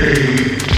Hey.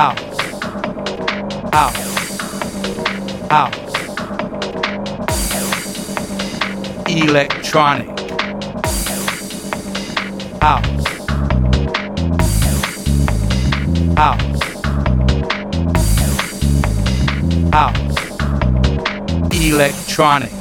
Out. house, house, electronic, Out. house, house, electronic.